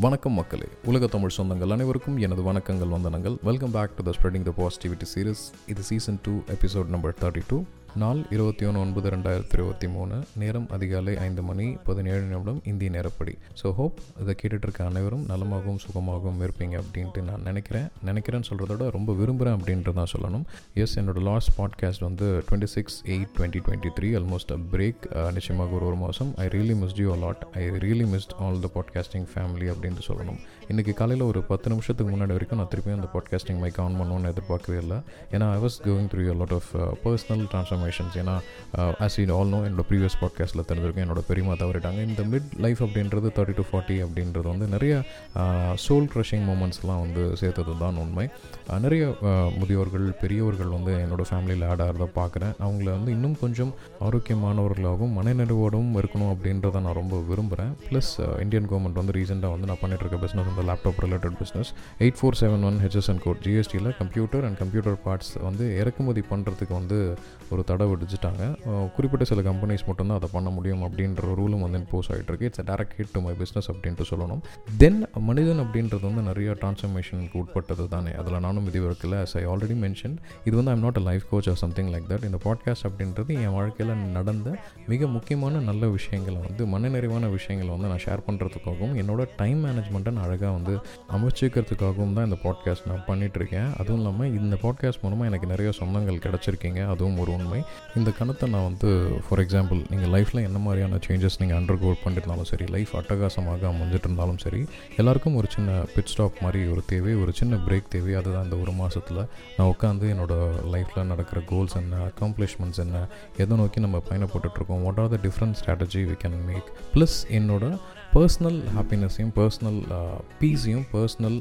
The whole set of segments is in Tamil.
வணக்கம் மக்களே. உலக தமிழ் சொந்தங்கள் அனைவருக்கும் எனது வணக்கங்கள் வந்தனங்கள். Welcome back to the spreading the positivity series இது season two episode number thirty two நாள் இருபத்தி ஒன்று ஒன்பது ரெண்டாயிரத்தி இருபத்தி மூணு. நேரம் அதிகாலை ஐந்து மணி பதினேழு நிமிடம் இந்திய நேரப்படி. ஸோ ஹோப் இதை கேட்டுட்டு இருக்க அனைவரும் நலமாகவும் சுகமாகவும் இருப்பீங்க அப்படின்ட்டு நான் நினைக்கிறேன். நினைக்கிறேன்னு சொல்கிறத விட ரொம்ப விரும்புகிறேன் அப்படின்ட்டு தான் சொல்லணும். எஸ் என்னோட லாஸ்ட் பாட்காஸ்ட் வந்து twenty six eight twenty twenty three almost a break நிச்சயமாக ஒரு ஒரு மாதம். I really missed you lot I really missed all the podcasting family அப்படின்ட்டு சொல்லணும். இன்றைக்கி காலையில் ஒரு பத்து நிமிஷத்துக்கு முன்னாடி வரைக்கும் நான் திருப்பியும் அந்த பாட்காஸ்டிங் மைக் ஆன் பண்ணணும்னு எதிர்பார்க்கவே இல்லை. ஏன்னா I was going through lot of personal transformations ஏன்னா ஆஸ் யூ ஆல் நோ என்னோட ப்ரீவியஸ் பாட்காஸ்ட்டில் தெரிஞ்சிருக்கேன் என்னோட பெரியமா தவறிட்டாங்க. இந்த மிட் லைஃப் அப்படின்றது தேர்ட்டி டு ஃபார்ட்டி அப்படின்றது வந்து நிறைய சோல் க்ரஷிங் மூமெண்ட்ஸ்லாம் வந்து சேர்த்தது தான் உண்மை uh, நிறைய uh, முதியோர்கள் பெரியவர்கள் வந்து என்னோடய ஃபேமிலியில் ஆட் ஆகிறத பார்க்குறேன். அவங்கள வந்து இன்னும் கொஞ்சம் ஆரோக்கியமானவர்களாகவும் மனநிறைவோடும் இருக்கணும் அப்படின்றத நான் ரொம்ப விரும்புகிறேன் ப்ளஸ் இந்தியன் கவர்மெண்ட் வந்து ரீசெண்டாக வந்து நான் பண்ணிட்டு இருக்க பிஸ்னஸ் இந்த laptop related business eight four seven one HSN code ஜிஎஸ்டியில் computer and computer parts வந்து இறக்குமதி பண்ணுறதுக்கு வந்து ஒரு தடை விதிச்சிட்டாங்க. அஹ் குறிப்பிட்ட சில கம்பெனிஸ் மட்டும்தான் அதை பண்ண முடியும் அப்படின்ற ரூலும் வந்து இம்போஸ் ஆகிட்டு இருக்கு. It's direct hit to my business அப்படின்ட்டு சொல்லணும். தென் மனிதன் அப்படின்றது வந்து நிறைய டிரான்ஸ்ஃபர்மேஷனுக்கு உட்பட்டது தானே. அதில் நானும் விதிவிலக்கில் as ஐ ஆல்ரெடி மென்ஷன் இது வந்து I'm not a life coach or something like that இந்த பாட்காஸ்ட் அப்படின்றது என் வாழ்க்கையில் நடந்த மிக முக்கியமான நல்ல விஷயங்களை வந்து மனநிறைவான விஷயங்களை வந்து நான் ஷேர் பண்ணுறதுக்காகவும் என்னோட டைம் மேனேஜ்மெண்ட்டை நான் அழகாக வந்து அமைச்சிக்கிறதுக்காகவும் தான் இந்த பாட்காஸ்ட் நான் பண்ணிகிட்ருக்கேன் இருக்கேன். அதுவும் இல்லாமல் இந்த பாட்காஸ்ட் மூலமாக எனக்கு நிறைய சொந்தங்கள் கிடச்சிருக்கீங்க. அதுவும் ஒரு உண்மை. இந்த கணத்தை நான் வந்து ஃபார் எக்ஸாம்பிள் நீங்கள் லைஃப்பில் என்ன மாதிரியான சேஞ்சஸ் நீங்கள் அண்டர் கோட் பண்ணிருந்தாலும் சரி லைஃப் அட்டகாசமாக அமைஞ்சிட்டு இருந்தாலும் சரி எல்லாருக்கும் ஒரு சின்ன பிட் ஸ்டாப் மாதிரி ஒரு தேவை ஒரு சின்ன பிரேக் தேவை. அதுதான் இந்த ஒரு மாதத்தில் நான் உட்காந்து என்னோடய லைஃப்பில் நடக்கிற கோல்ஸ் என்ன அக்காம்ப்ளிஷ்மெண்ட்ஸ் என்ன எதை நோக்கி நம்ம பயணப்பட்டுருக்கோம் what are the different strategy we can make plus என்னோட பர்சனல் ஹாப்பினஸையும் பர்சனல் பீஸையும் பர்சனல்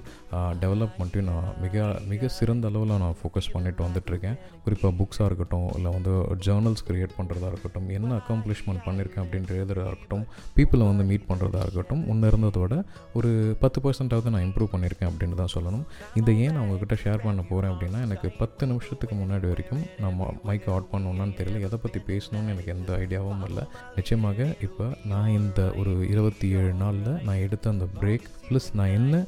டெவலப்மெண்ட்டையும் நான் மிக மிக சிறந்த அளவில் நான் ஃபோக்கஸ் பண்ணிட்டு வந்துட்டுருக்கேன். குறிப்பாக புக்ஸாக இருக்கட்டும் இல்லை வந்து ஜேர்னல்ஸ் க்ரியேட் பண்ணுறதா இருக்கட்டும் என்ன அக்காம்ப்ளிஷ்மெண்ட் பண்ணியிருக்கேன் அப்படின்ற எழுதுறதா இருக்கட்டும் பீப்புளை வந்து மீட் பண்ணுறதா இருக்கட்டும் முன்ன இருந்ததோட ஒரு பத்து பர்சன்டாவது நான் இம்ப்ரூவ் பண்ணியிருக்கேன் அப்படின்னு தான் சொல்லணும். இந்த ஏன் நான் உங்ககிட்ட ஷேர் பண்ண போகிறேன் அப்படின்னா எனக்கு பத்து நிமிஷத்துக்கு முன்னாடி வரைக்கும் நான் மைக் ஆட் பண்ணணும்னு தெரியல எதை பற்றி பேசணும்னு எனக்கு எந்த ஐடியாவும் இல்லை. நிச்சயமாக இப்போ நான் இந்த ஒரு இருபத்தி ஏழு நாளில் நான் எடுத்த அந்த பிரேக் ப்ளஸ் நான் என்ன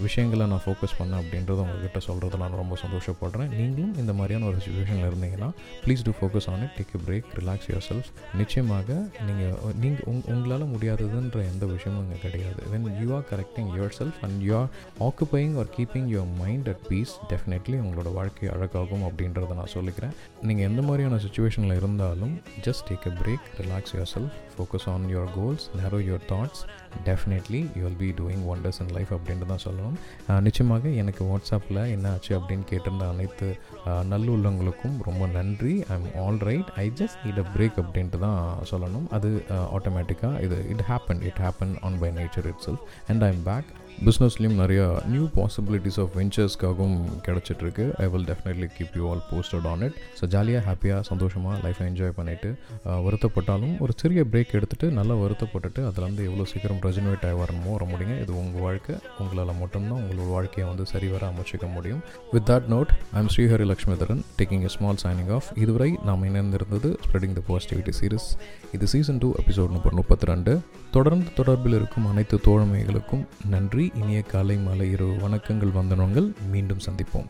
விஷயங்களை நான் ஃபோக்கஸ் பண்ணேன் அப்படின்றத உங்ககிட்ட சொல்கிறது நான் ரொம்ப சந்தோஷப்படுறேன். நீங்களும் இந்த மாதிரியான ஒரு சுச்சுவேஷனில் இருந்தீங்கன்னா please do focus on it take a break relax yourself நிச்சயமாக நீங்கள் நீங்கள் உங் உங்களால் முடியாததுன்ற எந்த விஷயமும் இங்கே கிடையாது. When you are correcting yourself and you are occupying or keeping your mind at peace definitely உங்களோட வாழ்க்கை அழகாகும் அப்படின்றத நான் சொல்லிக்கிறேன். நீங்கள் எந்த மாதிரியான சுச்சுவேஷனில் இருந்தாலும் just take a break relax yourself focus on your goals narrow your thoughts definitely you will be doing wonders in life அப்படின்ட்டு தான் சொல்லணும். நிச்சயமாக எனக்கு வாட்ஸ்அப்பில் என்ன ஆச்சு அப்படின்னு கேட்டிருந்த அனைத்து நல்லுள்ளவங்களுக்கும் ரொம்ப நன்றி. I am all right I just need a break அப்படின்ட்டு தான் சொல்லணும். அது ஆட்டோமேட்டிக்காக இது it happen it happen on by nature itself and I am back பிஸ்னஸ்லேயும் நிறையா நியூ பாசிபிலிட்டிஸ் ஆஃப் வெஞ்சர்ஸ்க்காகவும் கிடச்சிட்ருக்கு. I will definitely keep you all posted on it so ஜாலியாக ஹாப்பியாக சந்தோஷமாக லைஃப்பை என்ஜாய் பண்ணிவிட்டு வருத்தப்பட்டாலும் ஒரு சிறிய பிரேக் எடுத்துகிட்டு நல்லா வருத்தப்பட்டுட்டு அதுலேருந்து எவ்வளோ சீக்கிரம் ரெஜினேட் ஆகி வரணுமோ வர முடியுங்க. இது உங்கள் வாழ்க்கை. உங்களால் மட்டும்தான் உங்களோட வாழ்க்கையை வந்து சரிவர அமைச்சிக்க முடியும். With that note I am Srihari Lakshmidharan taking a small signing off இதுவரை நாம் இணைந்திருந்தது ஸ்ப்ரெடிங் த பாசிட்டிவிட்டி சீரிஸ் இது சீசன் டூ எபிசோட் நம்பர் முப்பத்தி ரெண்டு. தொடர்ந்து தொடர்பில் இருக்கும் அனைத்து தோழமைகளுக்கும் நன்றி. இனிய காலை மாலை இரவு வணக்கங்கள் வந்தனங்கள். மீண்டும் சந்திப்போம்.